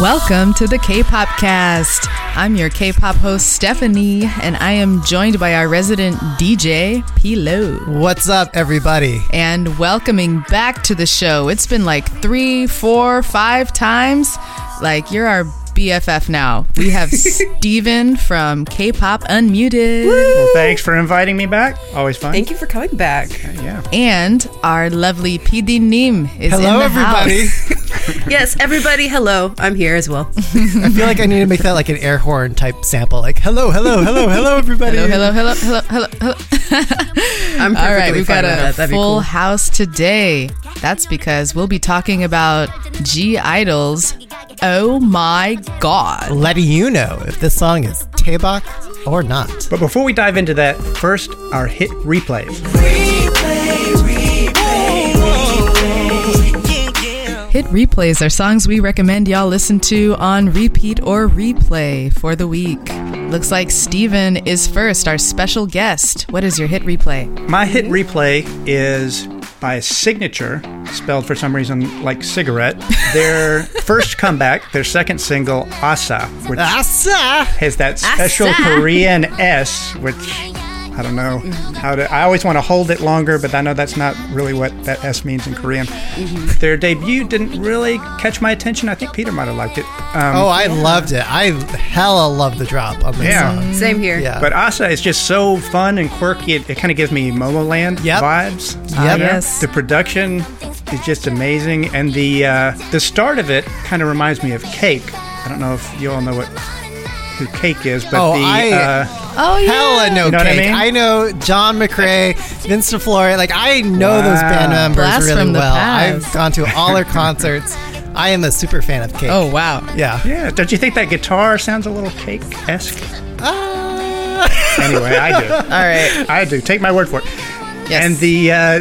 Welcome to the K-pop cast. I'm your K-pop host Stephanie, and I am joined by our resident DJ Pilo. What's up, everybody? And welcoming back to the show. It's been like three, four, five times. Like you're our BFF now. We have Steven from K-pop Unmuted. Well, thanks for inviting me back. Always fun. Thank you for coming back. Yeah. And our lovely PD Nim is in Hello, the everybody. house. yes, everybody, hello. I'm here as well. I feel like I need to make that like an air horn type sample. Like, hello, hello, hello, hello, everybody. Hello, hello, hello, hello, hello, hello. I'm All right, we've got a that. Full cool. house today. That's because we'll be talking about G Idol's Oh My God. Letting you know if this song is Daebak or not. But before we dive into that, first, our hit replay. Hit replays are songs we recommend y'all listen to on repeat or replay for the week. Looks like Steven is first, our special guest. What is your hit replay? My hit replay is by cignature, spelled for some reason like cigarette. Their first comeback, their second single, Assa, which Assa! has that special Asa. Korean S, which I don't know how to. I always want to hold it longer, but I know that's not really what that S means in Korean. Their debut didn't really catch my attention. I think Peter might have liked it. Um, Oh, I loved it. I hella love the drop on this Yeah. song. Same here. Yeah. But Assa is just so fun and quirky. It, it kind of gives me Momoland Yep. vibes. Yep. yes. The production is just amazing, and the uh, the start of it kind of reminds me of Cake. I don't know if you all know what who Cake is, but Oh, the I- uh, Oh, yeah. Hella no You know what I cake. mean? know John McCrea, Vince DiFiore. Like I know those band members Blast really from the well. past. I've gone to all their concerts. I am a super fan of Cake. Oh, wow. yeah. yeah. Don't you think that guitar sounds a little Cake esque? Ah. Anyway, I do. All right. I do. Take my word for it. Yes. And the uh,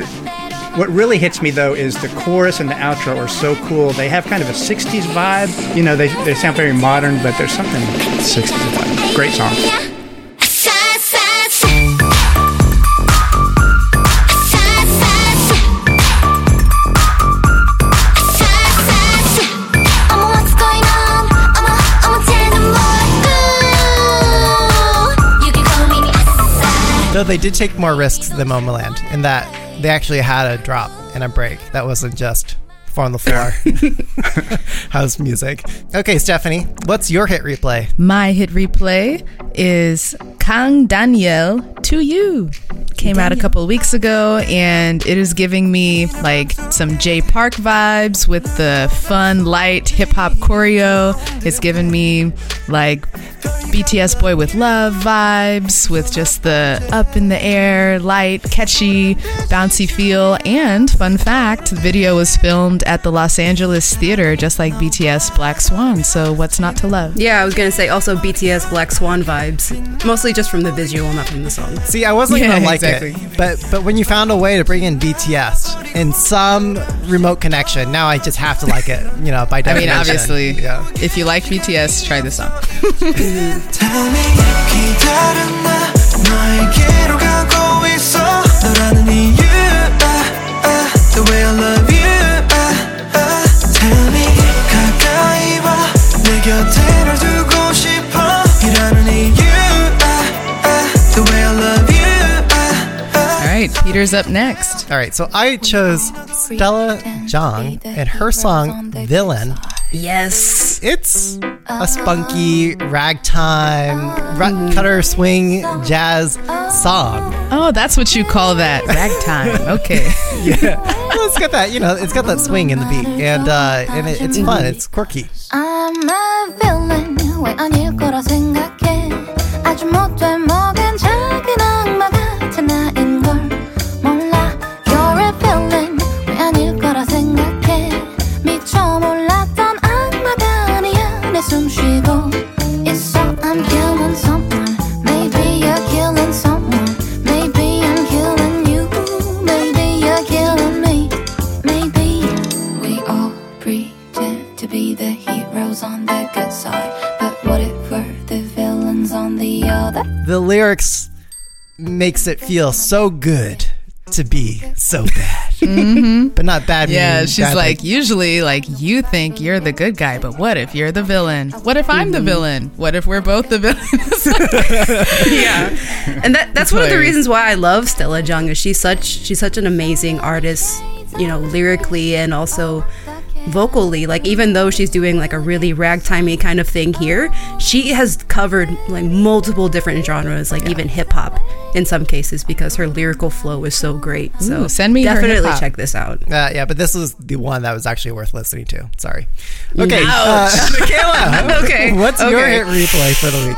what really hits me though is the chorus and the outro are so cool. They have kind of a '60s vibe. You know, they, they sound very modern, but there's something '60s about it. Great song. Though they did take more risks than Momoland in that they actually had a drop and a break. That wasn't just on the floor house music. Okay, Stephanie, what's your hit replay? My hit replay is Kang Daniel to you. Came out a couple of weeks ago and it is giving me like some Jay Park vibes with the fun, light hip hop choreo. It's giving me like BTS Boy with Luv vibes with just the up in the air, light, catchy, bouncy feel. And fun fact, the video was filmed at the Los Angeles theater just like BTS Black Swan. So what's not to love? Yeah, I was gonna say also BTS Black Swan vibes, mostly just from the visual, not from the song. See, I wasn't Yeah, gonna like exactly. it, but but when you found a way to bring in BTS in some remote connection, now I just have to like it. You know, by definition. I mean, obviously, yeah. if you like BTS, try this song. 곁에를 두고 싶어 이유 The way I love you Peter's up next. All right, so I chose Stella Jang and her song Villain. Yes. It's a spunky ragtime rut cutter swing jazz song. Oh, that's what you call that. Ragtime. Okay. yeah. Well, it's got that, you know, it's got that swing in the beat and uh and it, it's fun. It's quirky. 아닐 거라 생각 lyrics makes it feel so good to be so bad. Mm-hmm. but not bad. Yeah, meaning she's bad like, usually, like, you think you're the good guy, but what if you're the villain? What if I'm the mm-hmm. villain? What if we're both the villains? yeah and that that's one of the reasons why i love stella jang is she's such she's such an amazing artist you know lyrically and also vocally like even though she's doing like a really ragtimey kind of thing here she has covered like multiple different genres like even hip-hop in some cases because her lyrical flow is so great so Ooh, send me definitely hip-hop. check this out Uh, yeah, but this was the one that was actually worth listening to. Sorry. Okay, uh, Michaela. Okay, What's your hit replay for the week?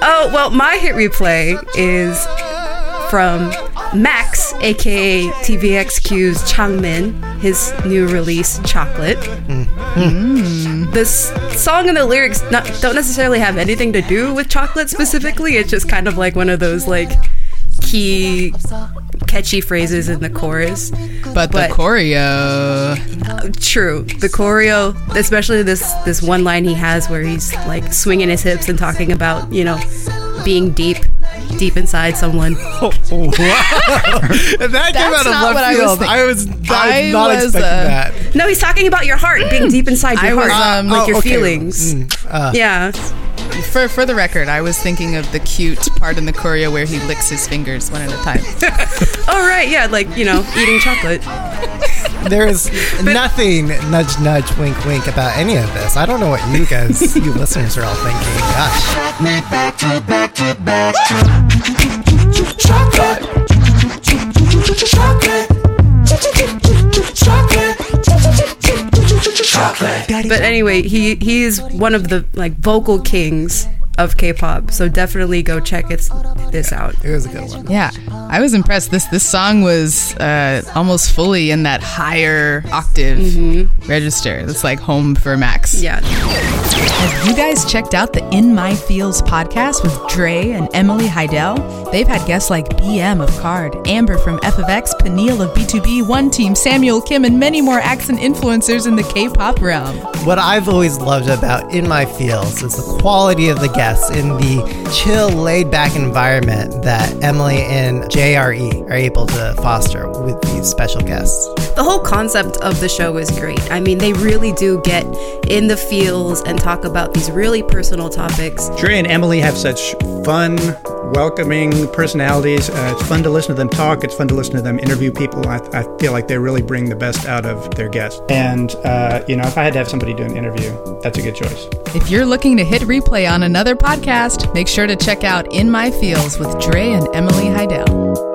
Oh, well, my hit replay is from Max, aka TVXQ's Changmin, his new release, Chocolate. Mm. This song and the lyrics not, don't necessarily have anything to do with chocolate specifically. It's just kind of like one of those like key catchy phrases in the chorus. but the But- choreo. True. The choreo, especially this this one line he has where he's like swinging his hips and talking about, you know, being deep deep inside someone. wow. that came out of not left what I was field. I was, I was not was, expecting uh, that. No, he's talking about your heart being deep inside your I was, heart, um, like Oh, your okay. feelings. Mm, uh, Yeah. For for the record, I was thinking of the cute part in the choreo where he licks his fingers one at a time. Oh right, yeah, like you know, eating chocolate. There is nothing nudge, nudge, wink, wink about any of this. I don't know what you guys, you listeners, are all thinking. Gosh. But anyway, he he is one of the like vocal kings of K-pop. So definitely go check it, this out. It was a good one. Yeah, I was impressed. This this song was uh, almost fully in that higher octave register. That's like home for Max. Yeah. Have you guys checked out the In My Feels podcast with Dre and Emily Heidel? They've had guests like BM of KARD, Amber from F of X, Peniel of BTOB, One Team, Samuel Kim, and many more acts and influencers in the K-pop realm. What I've always loved about In My Feels is the quality of the guests in the chill, laid back environment that Emily and JRE are able to foster with these special guests. The whole concept of the show is great. I mean, they really do get in the feels and talk about these really personal topics. Dre and Emily have such fun, welcoming personalities. Uh, it's fun to listen to them talk. It's fun to listen to them interview people. I, I feel like they really bring the best out of their guests. And, uh, you know, if I had to have somebody do an interview, that's a good choice. If you're looking to hit replay on another podcast, make sure to check out In My Feels with Dre and Emily Heidel.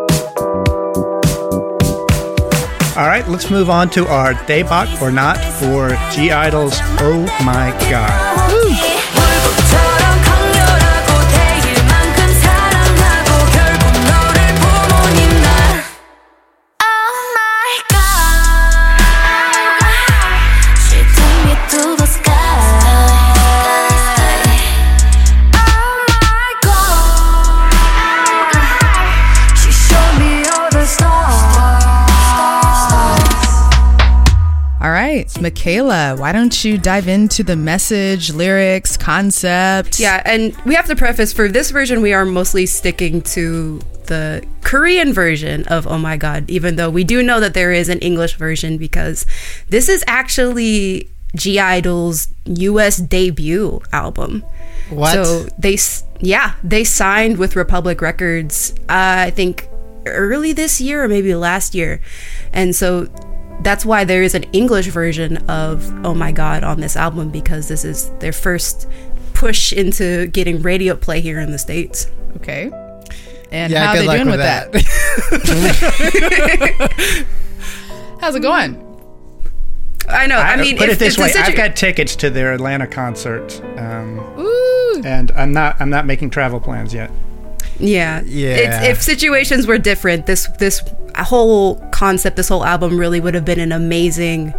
All right, let's move on to our Daebak or not for (G)I-DLE's Oh My God. 불 Michaela, why don't you dive into the message, lyrics, concept? Yeah, and we have to preface for this version, we are mostly sticking to the Korean version of Oh My God, even though we do know that there is an English version because this is actually (G)I-DLE's US debut album. What? So they, s- yeah, they signed with Republic Records, uh, I think early this year or maybe last year. And so that's why there is an English version of Oh My God on this album because this is their first push into getting radio play here in the States. Okay. And yeah, how are they doing with with that? that. How's it going? I know. I, mean, put if, it this if the way: situ- I've got tickets to their Atlanta concert, um, Ooh. and I'm not. I'm not making travel plans yet. Yeah, Yeah. It's, if situations were different, this this whole concept, this whole album, really would have been an amazing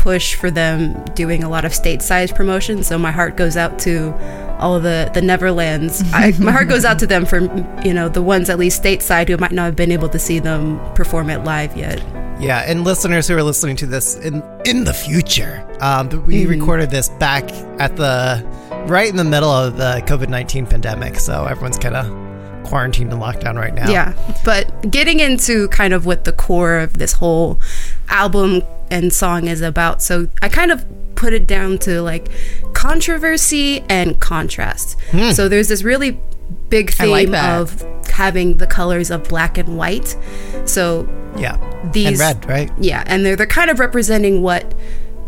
push for them doing a lot of stateside promotion. So my heart goes out to all the the Neverlands. I, my heart goes out to them for you know the ones at least stateside who might not have been able to see them perform it live yet. Yeah, and listeners who are listening to this in in the future, um, we recorded this back at the right in the middle of the COVID nineteen pandemic, so everyone's kind of quarantined and locked down right now. Yeah, but getting into kind of what the core of this whole album and song is about. So I kind of put it down to like controversy and contrast. Hmm. So there's this really big. I like theme of having the colors of black and white. So Yeah. these and red, right? yeah, and they're they're kind of representing what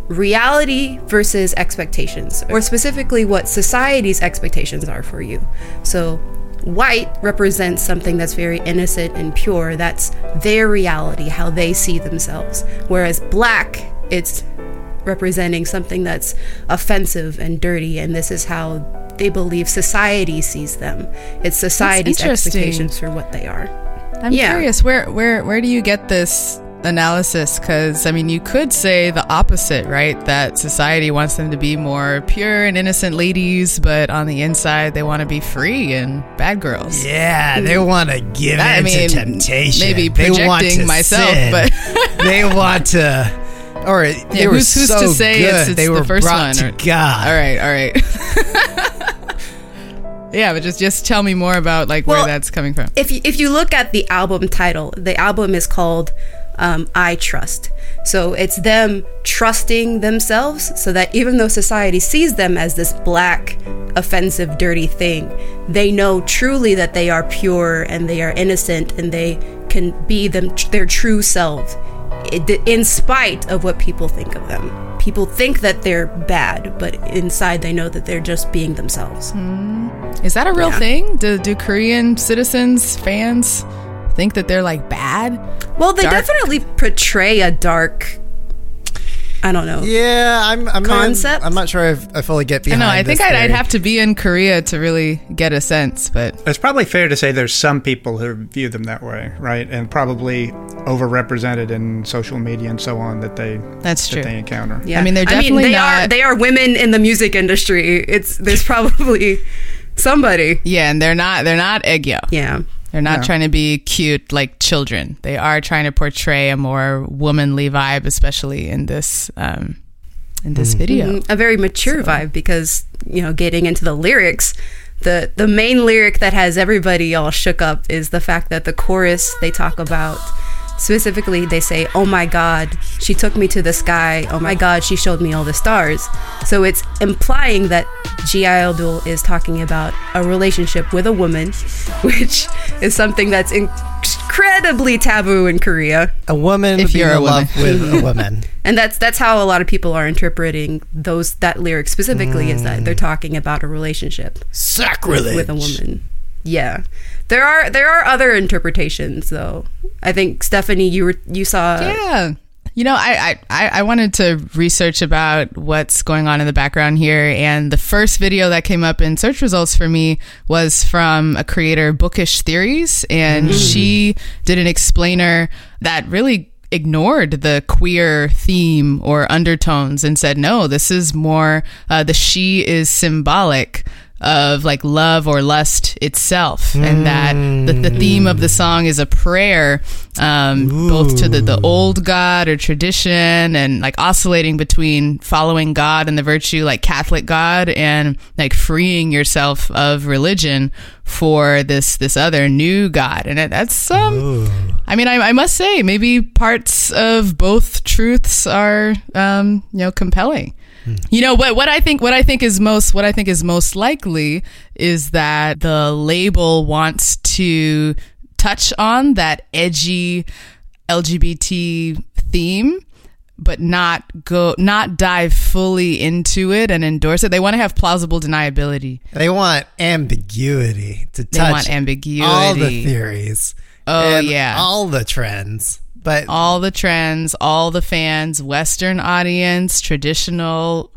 reality versus expectations, or specifically what society's expectations are for you. So, white represents something that's very innocent and pure. That's their reality, how they see themselves. Whereas black, it's representing something that's offensive and dirty, and this is how they believe society sees them. It's society's expectations for what they are. I'm Yeah. curious where where where do you get this analysis? Because I mean, you could say the opposite, right? That society wants them to be more pure and innocent ladies, but on the inside they want to be free and bad girls. Yeah, they want to give I in mean, to temptation. maybe they want projecting to myself, sin. but- they want to. Or they were who's- who's so to say good. it's- it's they the were first brought one, to or- God. All right, all right. yeah, but just just tell me more about like Well, where that's coming from. if you, if you look at the album title, the album is called um, "I Trust." So it's them trusting themselves, so that even though society sees them as this black, offensive, dirty thing, they know truly that they are pure and they are innocent and they can be them their true self, i- in spite of what people think of them. People think that they're bad, but inside they know that they're just being themselves. Is that a real Yeah. thing? Do, do Korean citizens, fans, think that they're like bad? Well, they Dark- definitely portray a dark. I don't know. Yeah, I'm. I'm Concept? I'm not sure if I fully get the I behind. know. I think I'd, I'd have to be in Korea to really get a sense, but It's probably fair to say there's some people who view them that way, right? And probably overrepresented in social media and so on that they That's that true. they encounter. Yeah. I mean, they're definitely they not- are they are women in the music industry. It's there's probably somebody. yeah, and they're not they're not aegyo. Yeah. They're not No. trying to be cute like children. They are trying to portray a more womanly vibe, especially in this um, in this video. Mm, A very mature vibe because, you know, getting into the lyrics, the the main lyric that has everybody all shook up is the fact that the chorus they talk about specifically they say oh my god she took me to the sky. Oh my god she showed me all the stars. So it's implying that (G)I-DLE is talking about a relationship with a woman which is something that's incredibly taboo in korea. A woman If you're a in love with a woman. and that's that's how a lot of people are interpreting those that lyric specifically is that they're mm. talking about a relationship Sacrilege. with a woman. Yeah. There are there are other interpretations though. I think Stephanie you were you saw Yeah. You know, I, I, I wanted to research about what's going on in the background here, and the first video that came up in search results for me was from a creator, Bookish Theories, and she did an explainer that really ignored the queer theme or undertones and said, no, this is more, uh, the she is symbolic of like love or lust itself. And that the, the theme of the song is a prayer um, both to the, the old god or tradition and like oscillating between following god and the virtue like catholic god and like freeing yourself of religion for this this other new god. And it, that's um i mean I, I must say maybe parts of both truths are um you know compelling you know what what I think what I think is most what I think is most likely is that the label wants to touch on that edgy LGBT theme but not go not dive fully into it and endorse it. They want to have plausible deniability. They want ambiguity to touch. They want ambiguity. all the theories. Oh, and yeah. all the trends. But all the trends, all the fans, Western audience, traditional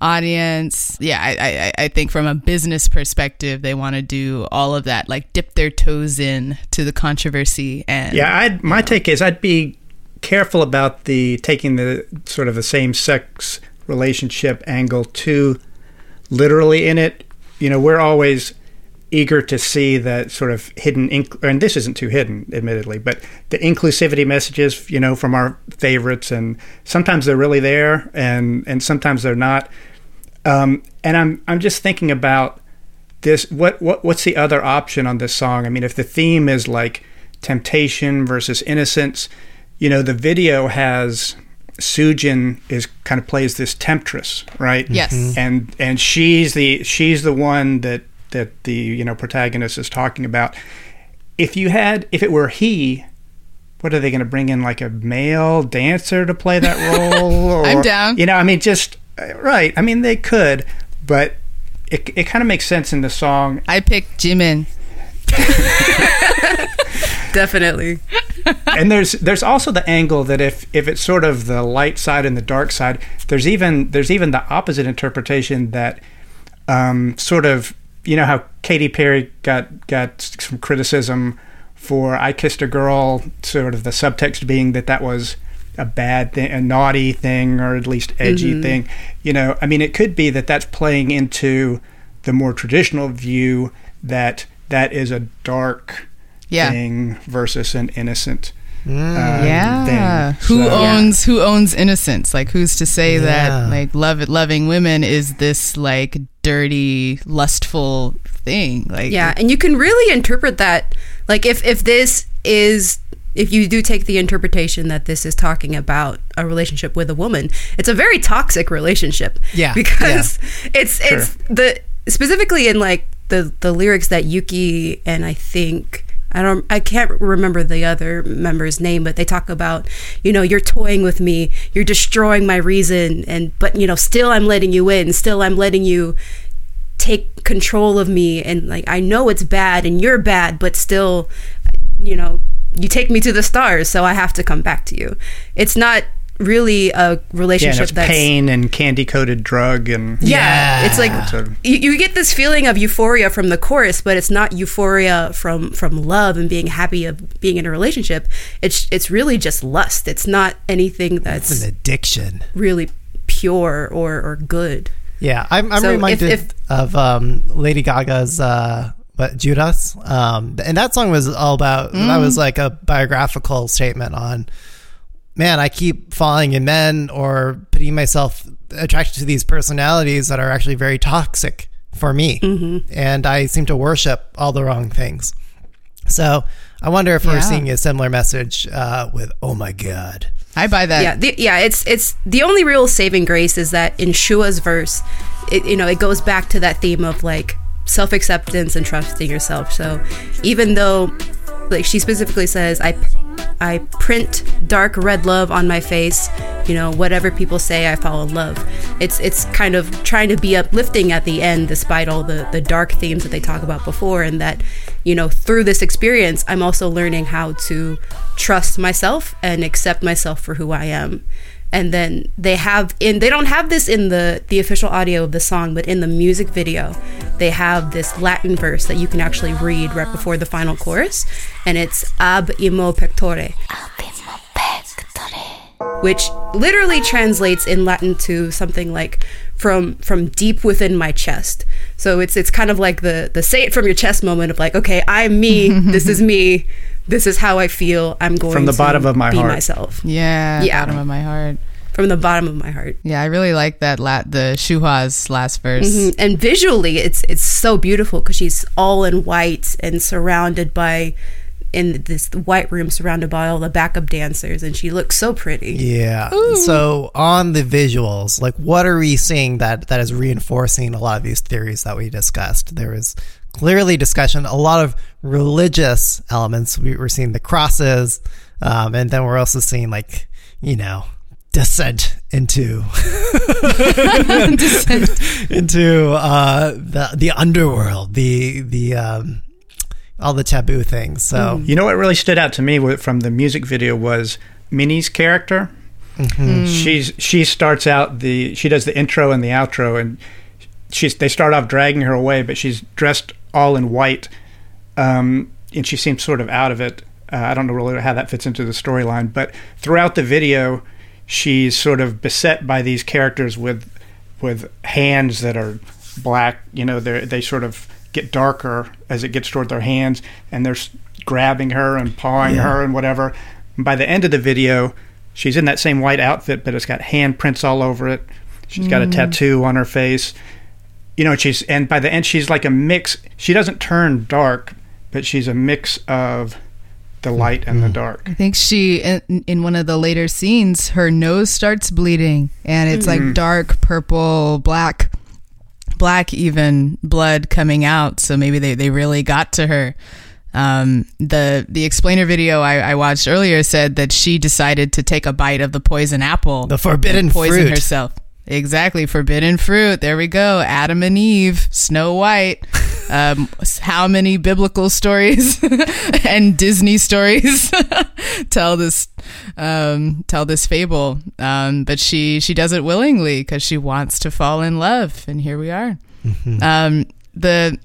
audience. Yeah, I, I, I think from a business perspective, they want to do all of that, like dip their toes in to the controversy. And Yeah, I'd, my take is I'd be careful about the taking the sort of the same sex relationship angle too literally in it. You know, we're always eager to see that sort of hidden, inc- and this isn't too hidden, admittedly, but the inclusivity messages, you know, from our favorites, and sometimes they're really there, and and sometimes they're not. Um, and I'm I'm just thinking about this what what what's the other option on this song? I mean, if the theme is like temptation versus innocence, you know, the video has Soojin is kind of plays this temptress, right? Yes. Mhm. And and she's the she's the one that that the you know protagonist is talking about. If you had if it were he, what are they going to bring in like a male dancer to play that role? Or, I'm down. You know, I mean, just uh, right. I mean, they could, but it it kind of makes sense in the song. I picked Jimin. Definitely. and there's there's also the angle that if if it's sort of the light side and the dark side, there's even there's even the opposite interpretation that um, sort of you know how Katy Perry got got some criticism for I Kissed a Girl, sort of the subtext being that that was a bad thing, a naughty thing, or at least edgy thing. You know, I mean, it could be that that's playing into the more traditional view that that is a dark Yeah. thing versus an innocent uh, yeah. thing. Who So- owns who owns innocence? Like who's to say Yeah. that like love loving women is this like dirty, lustful thing? Like Yeah, and you can really interpret that like if if this is if you do take the interpretation that this is talking about a relationship with a woman, it's a very toxic relationship. Yeah, Because it's it's the specifically in like the the lyrics that Yuqi and I think I don't I can't remember the other member's name, but they talk about, you know, you're toying with me, you're destroying my reason. And but you know, still I'm letting you in, still I'm letting you take control of me. And like I know it's bad and you're bad but still you know you take me to the stars so I have to come back to you. It's not really a Yeah, and relationship it's that's pain and candy coated drug and yeah, it's like So- you, you get this feeling of euphoria from the chorus but it's not euphoria from from love and being happy of being in a relationship it's it's really just lust it's not anything It's that's an addiction. really pure or or good Yeah, I'm, I'm So reminded if- of um, Lady Gaga's uh, what Judas, um, and that song was all about. That was like a biographical statement on. Man, I keep falling in men or putting myself attracted to these personalities that are actually very toxic for me, and I seem to worship all the wrong things. So I wonder if we're seeing a similar message uh, with "Oh my God." I buy that. yeah the, yeah it's it's the only real saving grace is that in shuhua's verse it you know it goes back to that theme of like self-acceptance and trusting yourself so even though like she specifically says i i print dark red love on my face. You know whatever people say i fall in love. It's it's kind of trying to be uplifting at the end despite all the the dark themes that they talk about before and that you know through this experience i'm also learning how to trust myself and accept myself for who i am and then they have in they don't have this in the the official audio of the song but in the music video they have this latin verse that you can actually read right before the final chorus and it's ab imo pectore which literally translates in Latin to something like from from deep within my chest. So it's it's kind of like the the say it from your chest moment of like, okay, I'm me. this is me. This is how I feel. I'm going From the to bottom of my be heart. myself Yeah, Yeah. bottom of my heart. from the bottom of my heart. Yeah, I really like that. La- the Shuhua's last verse. Mhm. And visually, it's it's so beautiful because she's all in white and surrounded by in this white room surrounded by all the backup dancers, and she looks so pretty. Yeah. So on the visuals, like what are we seeing that that is reinforcing a lot of these theories that we discussed? There was clearly discussion, a lot of religious elements. We were seeing the crosses, um, and then we're also seeing like you know descent into descent. into uh, the the underworld, the the um, all the taboo things. So You know what really stood out to me from the music video was Minnie's character. She's she starts out the she does the intro and the outro, and she's they start off dragging her away, but she's dressed all in white, um, and she seems sort of out of it. Uh, I don't know really how that fits into the storyline, but throughout the video, she's sort of beset by these characters with with hands that are black. You know, they they sort of get darker as it gets toward their hands, and they're grabbing her and pawing Yeah. her and whatever. And by the end of the video, she's in that same white outfit, but it's got handprints all over it. She's got a tattoo on her face. You know, she's and by the end she's like a mix. She doesn't turn dark, but she's a mix of the hmm. light and the hmm. dark. I think she in, in one of the later scenes, her nose starts bleeding, and it's like hmm. dark purple, black, black even blood coming out. So maybe they, they really got to her. Um, the the explainer video I, I watched earlier said that she decided to take a bite of the poison apple, The forbidden and poison fruit. herself. Exactly, forbidden fruit. There we go. Adam and Eve, Snow White. Um, how many biblical stories and Disney stories tell this um, tell this fable? Um, but she she does it willingly because she wants to fall in love, and here we are. Um, the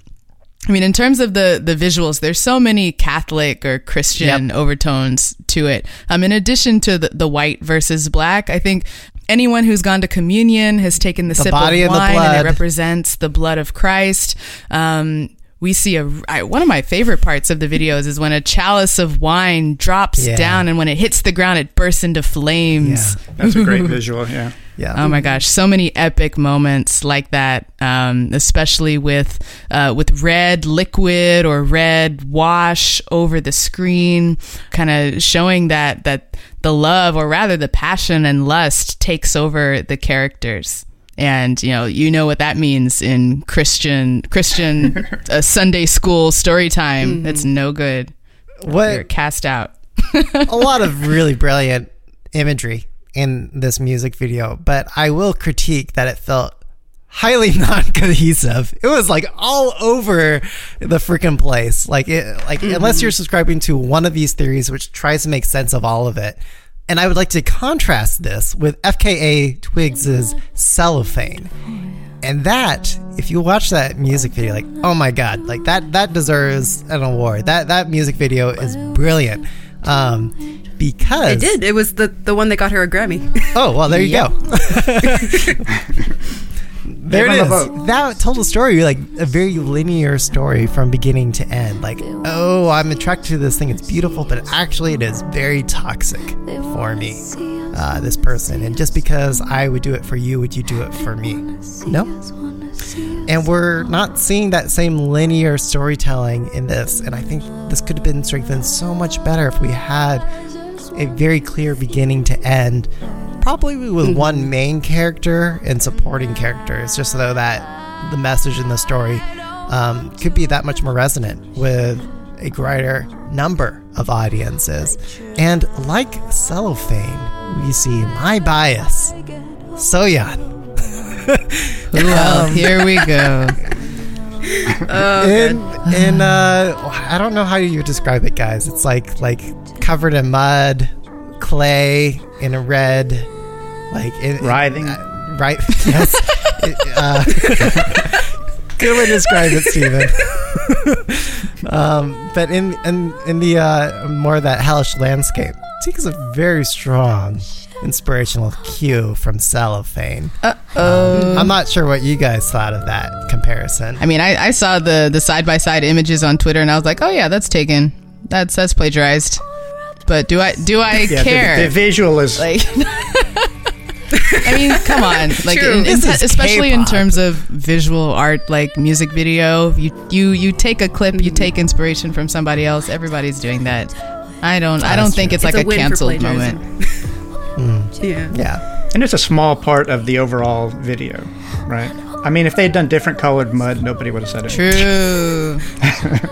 I mean, in terms of the the visuals, there's so many Catholic or Christian overtones to it. Um, in addition to the, the white versus black, I think anyone who's gone to communion has taken the, sip body of the wine, and it represents the blood of Christ. Um, we see a I, one of my favorite parts of the videos is when a chalice of wine drops Yeah. down, and when it hits the ground, it bursts into flames. Yeah. That's a great visual. Yeah. Yeah. Oh my gosh, so many epic moments like that, um, especially with uh, with red liquid or red wash over the screen, kind of showing that that the love, or rather the passion and lust, takes over the characters. And you know, you know what that means in Christian Christian uh, Sunday school story time. It's no good. what You're cast out. a lot of really brilliant imagery in this music video, but I will critique that it felt highly non cohesive. It was like all over the freaking place. Like it like unless you're subscribing to one of these theories which tries to make sense of all of it. And I would like to contrast this with FKA Twigs's cellophane. And that, if you watch that music video, like, oh my god, like that that deserves an award. That that music video is brilliant. Um because It did. It was the the one that got her a Grammy. Oh well, there you go. there Give it him is. a vote. That told a story like a very linear story from beginning to end. Like, oh, I'm attracted to this thing. It's beautiful, but actually, it is very toxic for me. Uh, this person, and just because I would do it for you, would you do it for me? No. And we're not seeing that same linear storytelling in this. And I think this could have been strengthened so much better if we had a very clear beginning to end, probably with one main character and supporting characters, just so that the message in the story um, could be that much more resonant with a greater number of audiences. And like cellophane, we see my bias, Soyeon. Well, here we go. in in uh I don't know how you describe it guys. It's like like covered in mud, clay in a red like in, Writhing. uh, right yes. It, uh, good way to describe it, Steven. um, but in in in the uh, more of that hellish landscape, takes a very strong inspirational cue from cellophane. Uh-oh. I'm not sure what you guys thought of that comparison. I mean, I, I saw the the side by side images on Twitter, and I was like, oh yeah, that's taken. That's that's plagiarized. But do I do I Yeah. care? The, the visual is like, I mean, come on. Like, True. in- in This is especially in K-pop. terms of visual art, like music video, you you you take a clip, you mm-hmm. take inspiration from somebody else. Everybody's doing that. I don't. I don't think true. it's It's like a a, canceled plagiarism. moment. Mm. yeah. yeah. and it's a small part of the overall video, right? I mean, if they had done different colored mud, nobody would have said it. True.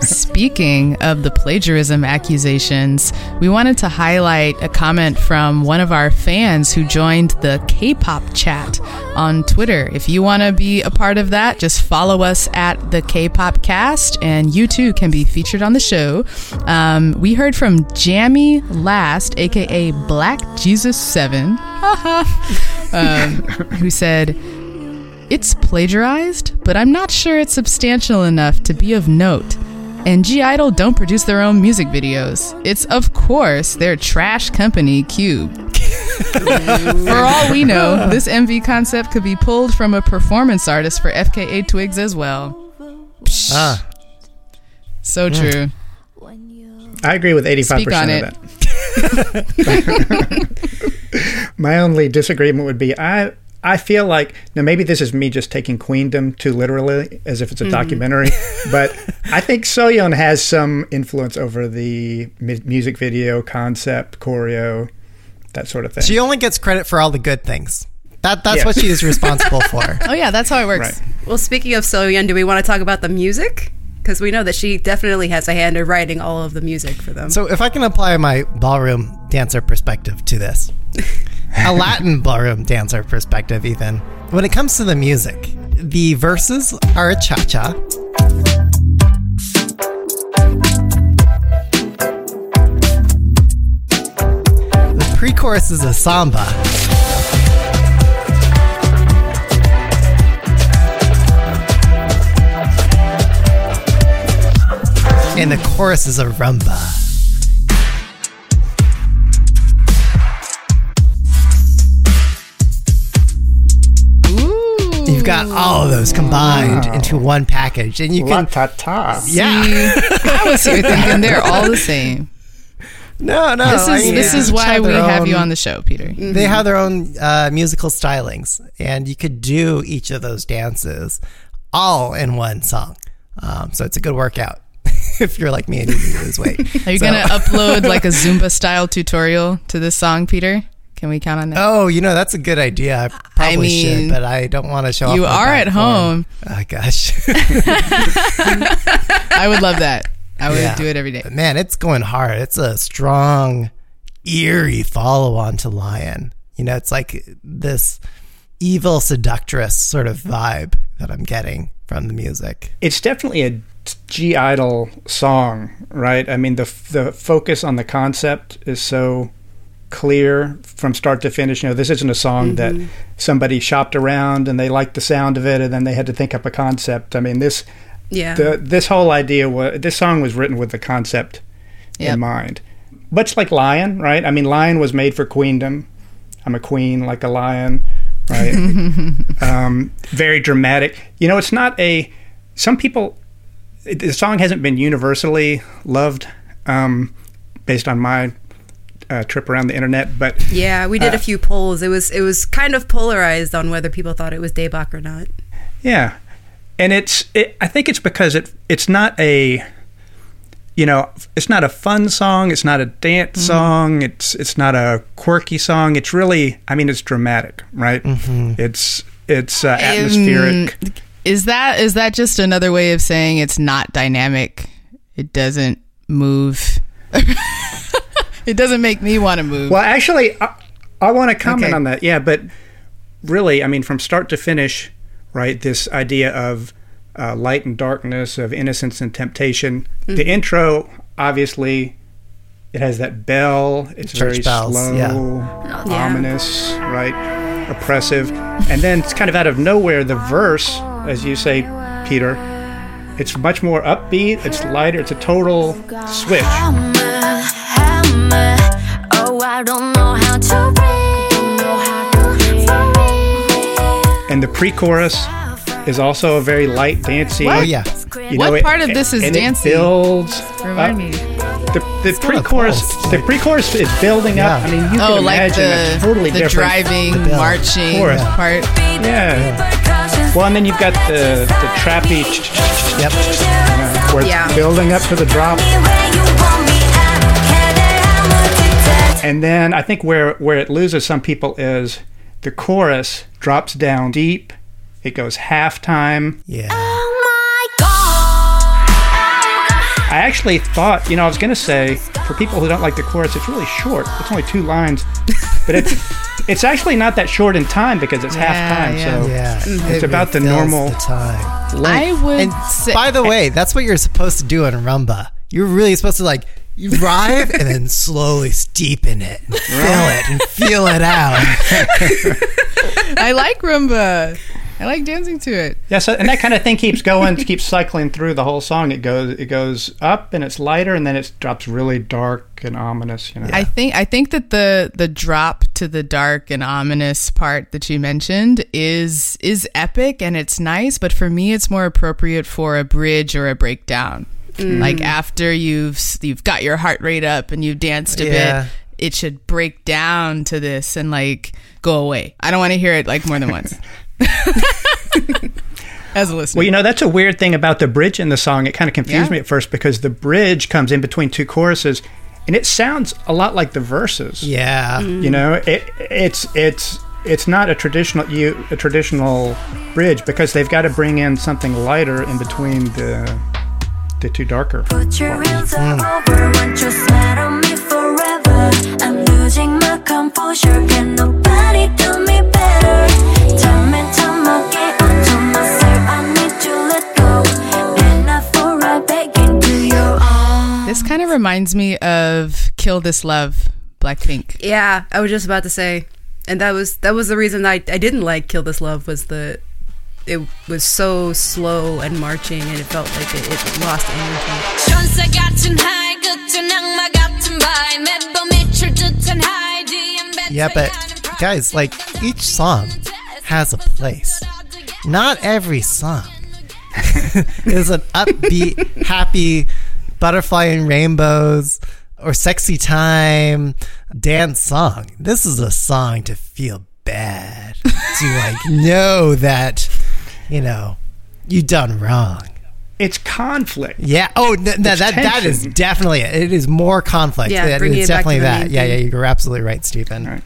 Speaking of the plagiarism accusations, we wanted to highlight a comment from one of our fans who joined the K pop chat on Twitter. If you want to be a part of that, just follow us at the K pop cast, and you too can be featured on the show. Um, we heard from Jammy Last, aka Black Jesus 7, um, who said, it's plagiarized, but I'm not sure it's substantial enough to be of note. And G Idol don't produce their own music videos. It's, of course, their trash company, Cube. for all we know, this MV concept could be pulled from a performance artist for FKA Twigs as well. Ah. So true. I agree with 85% Speak on of it. that. My only disagreement would be I I feel like now maybe this is me just taking Queendom too literally, as if it's a mm-hmm. documentary, but I think Soyeon has some influence over the mu- music video concept, choreo, that sort of thing. She only gets credit for all the good things. That that's Yeah. what she is responsible for. Oh yeah, that's how it works. right. Well, speaking of Soyeon, do we want to talk about the music? Because we know that she definitely has a hand in writing all of the music for them. So if I can apply my ballroom dancer perspective to this, a Latin ballroom dancer perspective, even when it comes to the music, the verses are a cha cha. The pre-chorus is a samba. And the chorus is a rumba. You've got all of those combined into one package, and you La can. ta ta. Yeah, I was here thinking they're all the same. no, no. This I is mean, this they is each why we their have you own- on the show, Peter. They have their own uh, musical stylings, and you could do each of those dances all in one song. Um, so it's a good workout if you're like me and you need to lose weight. Are you So- gonna upload like a Zumba style tutorial to this song, Peter? Can we count on that? Oh, you know that's a good idea. I probably mean, should, but I don't want to show. off you are at form. home. Oh gosh, I would love that. I would Yeah. do it every day. But man, it's going hard. It's a strong, eerie follow on to Lion. You know, it's like this evil seductress sort of vibe that I'm getting from the music. It's definitely a (G)I-DLE song, right? I mean, the the focus on the concept is so clear from start to finish. You know, this isn't a song that somebody shopped around and they liked the sound of it, and then they had to think up a concept. I mean, this yeah. the this whole idea was this song was written with the concept Yep. in mind. Much like Lion, right? I mean, Lion was made for queendom. I'm a queen, like a lion, right? um, very dramatic. You know, it's not a. Some people, it- the song hasn't been universally loved, um, based on my uh, trip around the internet. But yeah, we did uh, a few polls. It was it was kind of polarized on whether people thought it was Daebak or not. Yeah, and it's it, I think it's because it it's not a you know it's not a fun song. It's not a dance song. It's it's not a quirky song. It's really I mean it's dramatic, right? It's it's uh, atmospheric. Um, is that is that just another way of saying it's not dynamic? It doesn't move. it doesn't make me want to move. Well, actually, I, I want to comment Okay. on that. Yeah, but really, I mean, from start to finish, right? This idea of uh, light and darkness, of innocence and temptation. The intro, obviously, it has that bell. It's Church very bells, slow, Yeah. ominous, right? Oppressive, and then it's kind of out of nowhere. The verse, as you say, Peter. It's much more upbeat. It's lighter. It's a total switch. Hammer, hammer. Oh, I don't know how to breathe. And the pre-chorus is also a very light, dancey. Oh yeah, You What know, part of this is and dancey? It builds. Remind me. The, the pre-chorus, the pre-chorus is building up. Yeah. I mean, you Oh, can like imagine a the totally the different. driving, The bill. marching Chorus. part. Yeah. Well, and then you've got the the trappy, yep. uh, where it's Yeah. building up to the drop, and then I think where where it loses some people is the chorus drops down deep. It goes halftime. Yeah. Oh my God. Oh God. I actually thought, you know, I was going to say for people who don't like the chorus, it's really short. It's only two lines, but it's it's actually not that short in time because it's Yeah, halftime. yeah. So Yeah, Mm-hmm. It's it about the normal the time. length. I would And say. by the way, that's what you're supposed to do in rumba. You're really supposed to like you drive and then slowly steepen it, and fill it, and feel it out. I like rumba. I like dancing to it. Yeah, so, and that kind of thing keeps going, keeps cycling through the whole song. It goes it goes up and it's lighter, and then it drops really dark and ominous. You know, I think I think that the the drop to the dark and ominous part that you mentioned is is epic and it's nice, but for me it's more appropriate for a bridge or a breakdown. Mm. Like after you've you've got your heart rate up and you've danced a Yeah. bit, it should break down to this and like go away. I don't want to hear it like more than once. As a listener. Well, you know, that's a weird thing about the bridge in the song. It kind of confused Yeah. me at first because the bridge comes in between two choruses and it sounds a lot like the verses. Yeah. Mm. You know, it, it's it's it's not a traditional you a traditional bridge because they've got to bring in something lighter in between the the two darker. Put your hands all mm. over, want you smile on me forever. I'm losing my composure, can nobody do me better? Tell me, tell me, get onto myself, I need to let go. And I fall right back into your arms. this kind of reminds me of Kill This Love, Blackpink. Yeah, I was just about to say, and that was that was the reason I I didn't like Kill This Love was the it was so slow and marching and it felt like it, it lost energy. Yeah, but guys, like each song has a place. Not every song is an upbeat, happy butterfly and rainbows or sexy time dance song. This is a song to feel bad. to like know that you know, you done wrong. It's conflict. Yeah. Oh, th- th- that that is definitely it. It is more conflict. Yeah, That bringing is it back definitely that. Yeah, yeah. You're absolutely right, Stephen. Right.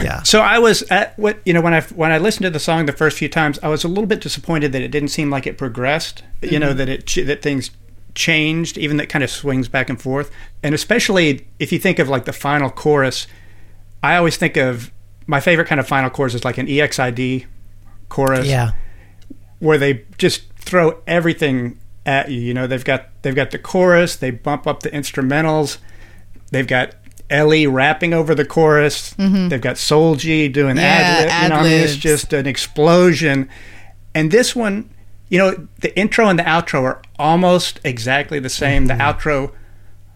Yeah. So I was at what you know when I when I listened to the song the first few times, I was a little bit disappointed that it didn't seem like it progressed. You know mm-hmm. that it that things changed, even that kind of swings back and forth, and especially if you think of like the final chorus, I always think of my favorite kind of final chorus is like an EXID chorus, Yeah. Where they just throw everything at you. You know they've got they've got the chorus, they bump up the instrumentals, they've got LE rapping over the chorus. Mm-hmm. They've got Solji doing Yeah, ad lib. You know, I mean, it's just an explosion. And this one, you know, the intro and the outro are almost exactly the same. The mm-hmm. outro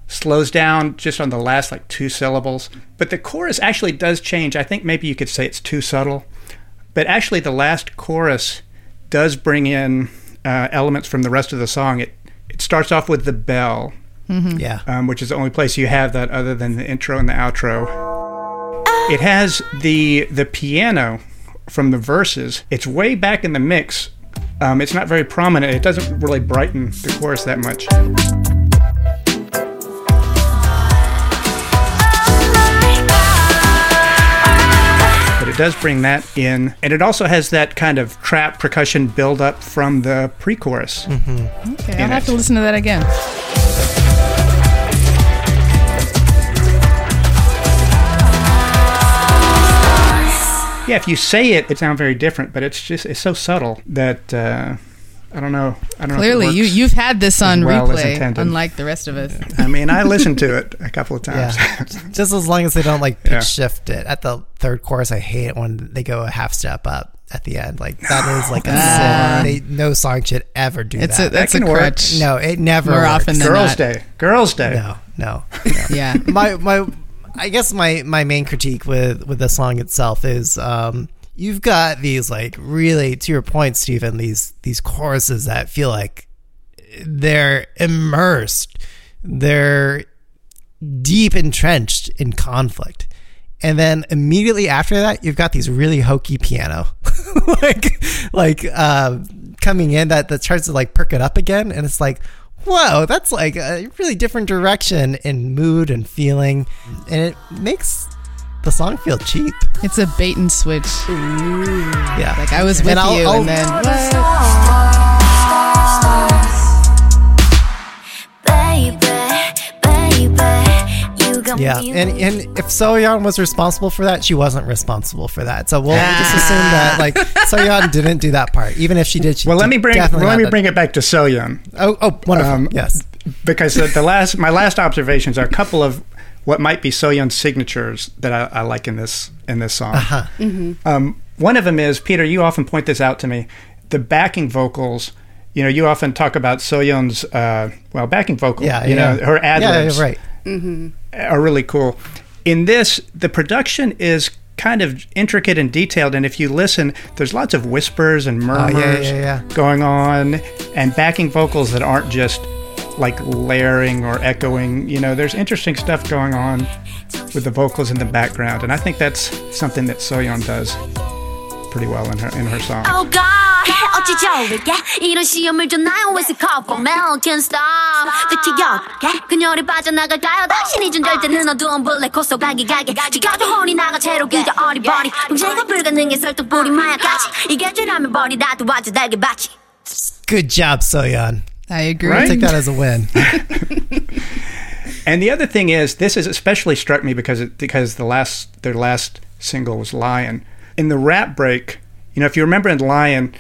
slows down just on the last like two syllables, but the chorus actually does change. I think maybe you could say it's too subtle, but actually the last chorus does bring in uh, elements from the rest of the song. It it starts off with the bell, Yeah. um, which is the only place you have that other than the intro and the outro. It has the the piano from the verses. It's way back in the mix. Um, it's not very prominent. It doesn't really brighten the chorus that much. Does bring that in, and it also has that kind of trap percussion build up from the pre-chorus. Okay, I'll In have it. to listen to that again. Yeah, if you say it, it sounds very different, but it's just it's so subtle that uh, I don't know. I don't Clearly, know. if it you works. you've had this on well replay, unlike the rest of us. I mean, I listened to it a couple of times. Yeah. Just as long as they don't like pitch Yeah. shift it. At the third chorus, I hate it when they go a half step up at the end. Like that is like a sin. They, no song should ever do It's a that. that's a can work. crutch. no, it never More works. often than Girls' not. Day. Girls' Day. No, no. no. Yeah. my my I guess my my main critique with with the song itself is um you've got these like really to your point Stephen these these choruses that feel like they're immersed they're deep entrenched in conflict. And then immediately after that you've got these really hokey piano. Like like uh coming in that that starts to like perk it up again. And it's like whoa that's like a really different direction in mood and feeling. And it makes the song feel cheap. It's a bait and switch. yeah. Like I was with And I'll- you, I'll- and then what? Baby, baby, you got yeah and and if Soyeon was responsible for that she wasn't responsible for that. So we'll just assume that like Soyeon didn't do that part even if she did she Well, let me bring well, let me bring it back to Soyeon. Oh oh wonderful. Um, yes. because the, the last my last observations are a couple of what might be Soyeon's signatures that I, I like in this in this song. uh-huh Um, one of them is Peter. You often point this out to me. The backing vocals. You know, you often talk about Soyeon's uh, well backing vocal. yeah you yeah know her ad libs yeah right are really cool. In this, the production is kind of intricate and detailed, and if you listen, there's lots of whispers and murmurs Oh, yeah, yeah, yeah. going on, and backing vocals that aren't just like layering or echoing. You know, there's interesting stuff going on. with the vocals in the background, and I think that's something that Soyeon does pretty well in her in her song. Oh God, 어찌 저에게 이런 시험을 줬나요? What's it called for? Man can't stop. 대체 어떻게 그녀를 빠져나갈까요? 당신이 준 절대는 어두운 블랙홀 가기 가게 지켜줘 혼이 나가 채로 그저 어리버리 문제가 불가능해 설득뿌리 마약같이 이게 죄라면 버리다 도와줘 달게 받지 Good job, Soyeon. I agree. Right? Take that as a win. And the other thing is, this has especially struck me because it, because the last their last single was Lion. In the rap break, you know, if you remember in Lion,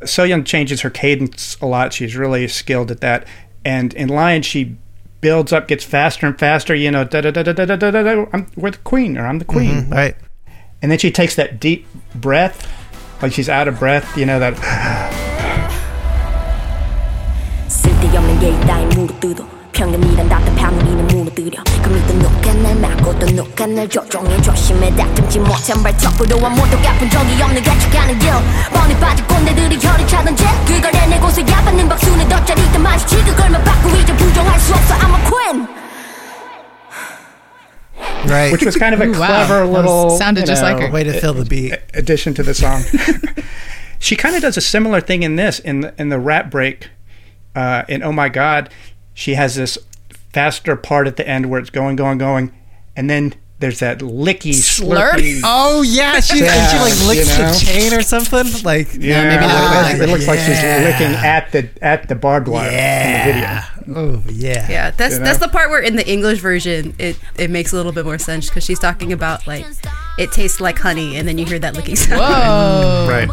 Soyeon changes her cadence a lot. She's really skilled at that. And in Lion, she builds up, gets faster and faster. You know, da da da da da da da da. da, I'm we're the queen, or I'm the queen. Mm-hmm, right. And then she takes that deep breath, like she's out of breath. You know that. 쓸데없는 게 있다인 무릎뜨도 평균이란 답답한 우리는 무너뜨려 그 믿음 누가 날 막고 또 누가 날 조종해 조심해 다듬지 못한 발톱으로 아무도 갚은 적이 없는 가축하는 길 뻔히 빠질 꼰대들이 혀를 차던지 그걸 해내고서 야받는 박수는 덧자리 때 마주치 그걸만 받고 이제 부정할 수 없어 I'm a queen Right. which was kind of a Ooh, wow. clever That was- little sounded you just like know, her. Way to fill the beat. addition to the song. she kind of does a similar thing in this in the, in the rap break. Uh, Oh My God, she has this faster part at the end where it's going, going, going, and then there's that licky Slurp? slurpy. Oh yeah, she, and she like licks you know? the chain or something. Like Yeah, maybe not it, quite. looks like she's licking at the at the barbed wire in the video. yeah. Oh yeah. Yeah, that's You know? that's the part where in the English version it it makes a little bit more sense because she's talking about like it tastes like honey, and then you hear that licking sound. Whoa. Right. Oh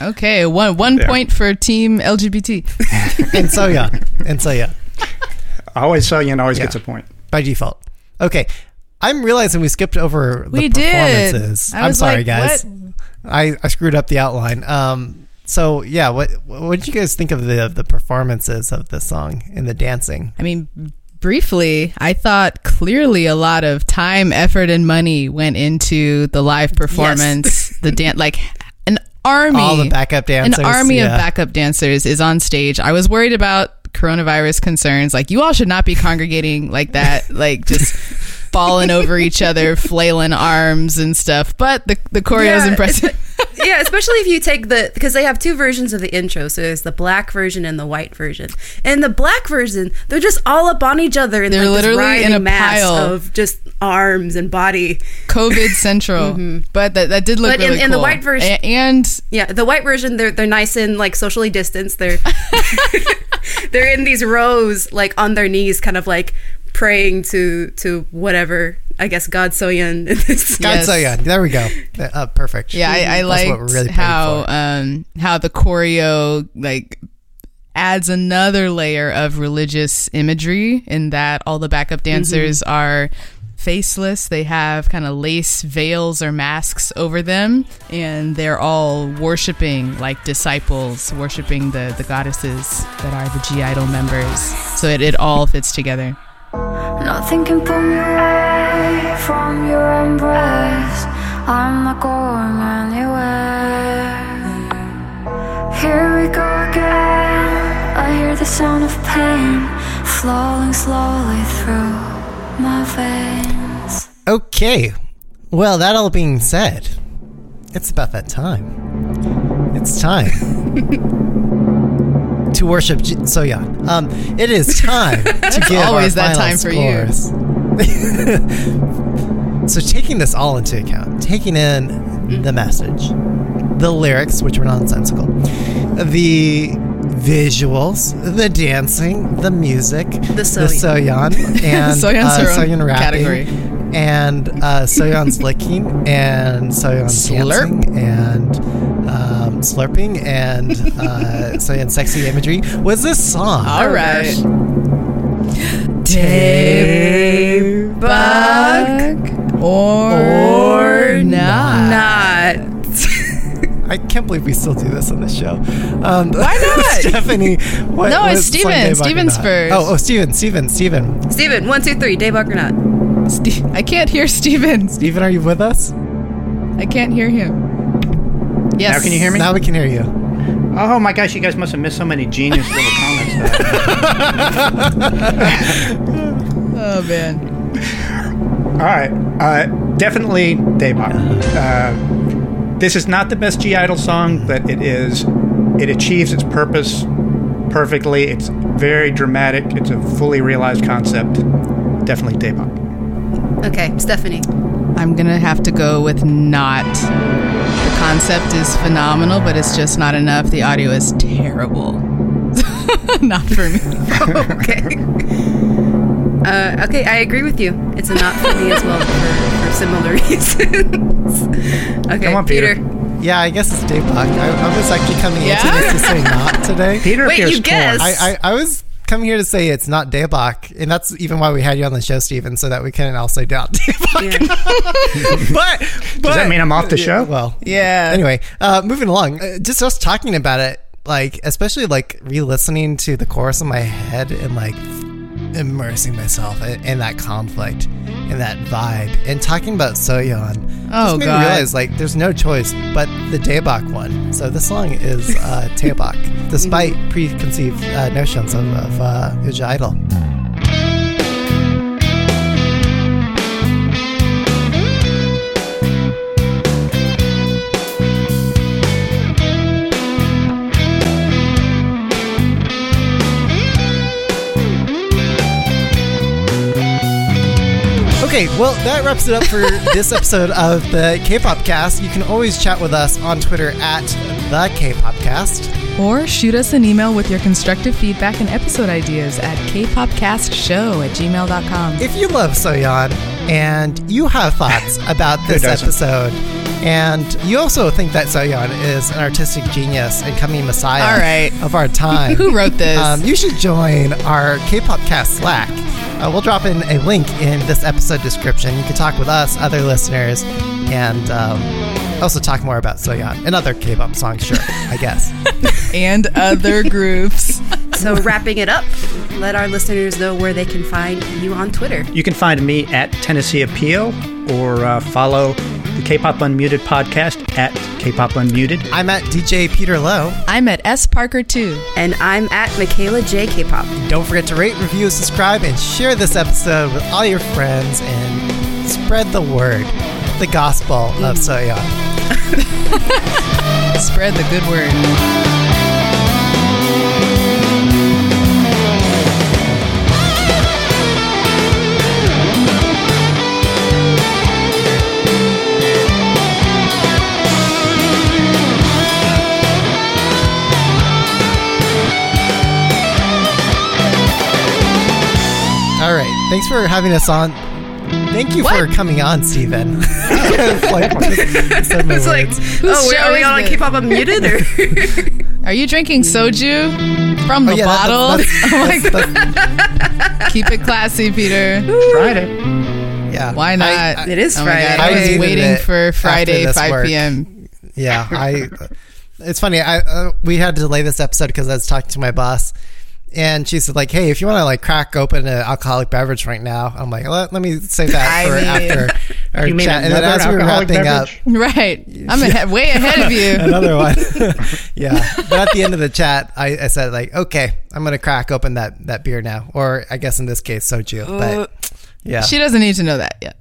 Okay, one one point for team LGBT. and so yeah, and so yeah. Always so yeah, always yeah. gets a point by default. Okay, I'm realizing we skipped over we the performances. Did. I am sorry, like, guys. I, I screwed up the outline. Um, so yeah, what what did you guys think of the the performances of the song and the dancing? I mean, briefly, I thought clearly a lot of time, effort, and money went into the live performance. Yes. the dance, like army, All the backup dancers, an army of backup dancers is on stage. I was worried about coronavirus concerns. Like, you all should not be congregating like that, like just falling over each other, flailing arms and stuff. But the the choreo is Yeah, impressive. Yeah, especially if you take the because they have two versions of the intro. So there's the black version and the white version. And the black version, they're just all up on each other in They're like literally this in a mass pile. of just arms and body. COVID central, but that, that did look Mm-hmm. But in- really in the cool. white version- A- and Yeah, the white version they're they're nice and like socially distanced. They're they're in these rows like on their knees, kind of like praying to to whatever I guess God Soyeon. in God Yes. Soyeon. There we go. Uh, perfect. Yeah, I, I That's liked what we're really how um how the choreo like adds another layer of religious imagery in that all the backup dancers are faceless. They have kind of lace veils or masks over them, and they're all worshiping like disciples, worshiping the the goddesses that are the (G)I-DLE members. So it, it all fits together. Nothing can pull me away from your embrace. I'm not going anywhere. Here we go again. I hear the sound of pain flowing slowly through my veins. Okay. Well, that all being said, it's about that time. It's time to worship J- Soyeon. Um, it is time to give always our that final time for you. so, taking this all into account, taking in the message, the lyrics, which were nonsensical, the visuals, the dancing, the music, the Soyeon. Soyeon, and Soyeon's uh, Soyeon rapping, category. and uh, Soyeon's licking, and Soyeon's Slurp. dancing, and um, slurping, and uh, Soyeon's sexy imagery was this song. All right. Daebak or not? Not. I can't believe we still do this on this show. Um, Why not? Stephanie? What, No, it's what song Steven. Daebak or Steven's first. Oh, oh, Steven, Steven, Steven. Steven, one, two, three, Daebak or not? Ste- I can't hear Steven. Steven, are you with us? I can't hear him. Yes. Now can you hear me? Now we can hear you. Oh my gosh, you guys must have missed so many genius little comments. There. Oh man. All right, uh, definitely Daebak. Uh, this is not the best (G)I-DLE song, but it is. It achieves its purpose perfectly. It's very dramatic. It's a fully realized concept. Definitely Daebak. Okay, Stephanie. I'm gonna have to go with not. The concept is phenomenal, but it's just not enough. The audio is terrible. not for me. okay. Uh, okay, I agree with you. It's a not for me as well for, for similar reasons. okay, Come on, Peter. Yeah, I guess it's Daebak. I, I was actually coming Yeah? into this to say not today. Peter Wait, appears you guessed. I, I, I was coming here to say it's not Daebak, and that's even why we had you on the show, Steven, so that we can all say not Daebak. Yeah. but, but Does that mean I'm off the show? Well, Yeah. Anyway, uh, moving along, uh, just us talking about it, like especially like re-listening to the chorus in my head and like immersing myself in, in that conflict, in that vibe, and talking about Soyeon. Oh, just made God. me realize like there's no choice but the Daebak one. So this song is uh, Daebak, despite preconceived uh, notions of, of uh, Uja Idol. Okay, well, that wraps it up for this episode of the K-pop cast. You can always chat with us on Twitter at the K-pop cast. Or shoot us an email with your constructive feedback and episode ideas at kpopcastshow at gmail.com. If you love Soyeon and you have thoughts about this doesn't? episode, and you also think that Soyeon is an artistic genius and coming messiah All right. of our time, Who wrote this? um, you should join our K-pop cast Slack. Uh, we'll drop in a link in this episode description. You can talk with us, other listeners, and um, also talk more about Soyeon and other K-pop songs. Sure, I guess. and other groups. So wrapping it up, let our listeners know where they can find you on Twitter. You can find me at Tennessee Appeal or uh, follow the K-pop Unmuted podcast at K-pop Unmuted. I'm at DJ Peter Lowe. I'm at S Parker 2. And I'm at Michaela J. K-pop. Don't forget to rate, review, subscribe, and share this episode with all your friends and spread the word, the gospel of mm. Soyeon. Spread the good word. All right. Thanks for having us on. Thank you for coming on, Steven. It's like, just said my It's like, words. oh, where, are we is on this? K-pop unmuted? Or? Are you drinking soju from the Oh, yeah, bottle? that's- oh my that's- god! Keep it classy, Peter. Friday. yeah. Why not? I- I- it is Oh Friday. God, I I was waiting for Friday, this 5 work. p.m. Yeah, I. It's funny. I uh, we had to delay this episode because I was talking to my boss, and she said like, "Hey, if you want to like crack open an alcoholic beverage right now," I'm like, "Let, let me save that for mean- after our You chat." And then as we were alcoholic wrapping up. Right. I'm ahe- way ahead of you. another one. yeah, but at the end of the chat, I, I said like, "Okay, I'm gonna crack open that that beer now," or I guess in this case, soju. But uh, yeah, She doesn't need to know that yet.